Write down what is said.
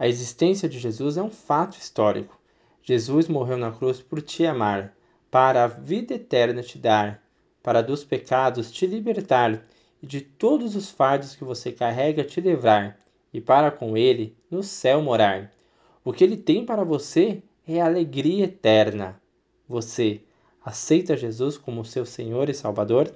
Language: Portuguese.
A existência de Jesus é um fato histórico. Jesus morreu na cruz por te amar, para a vida eterna te dar, para dos pecados te libertar e de todos os fardos que você carrega te livrar, e para com ele no céu morar. O que ele tem para você é alegria eterna. Você aceita Jesus como seu Senhor e Salvador?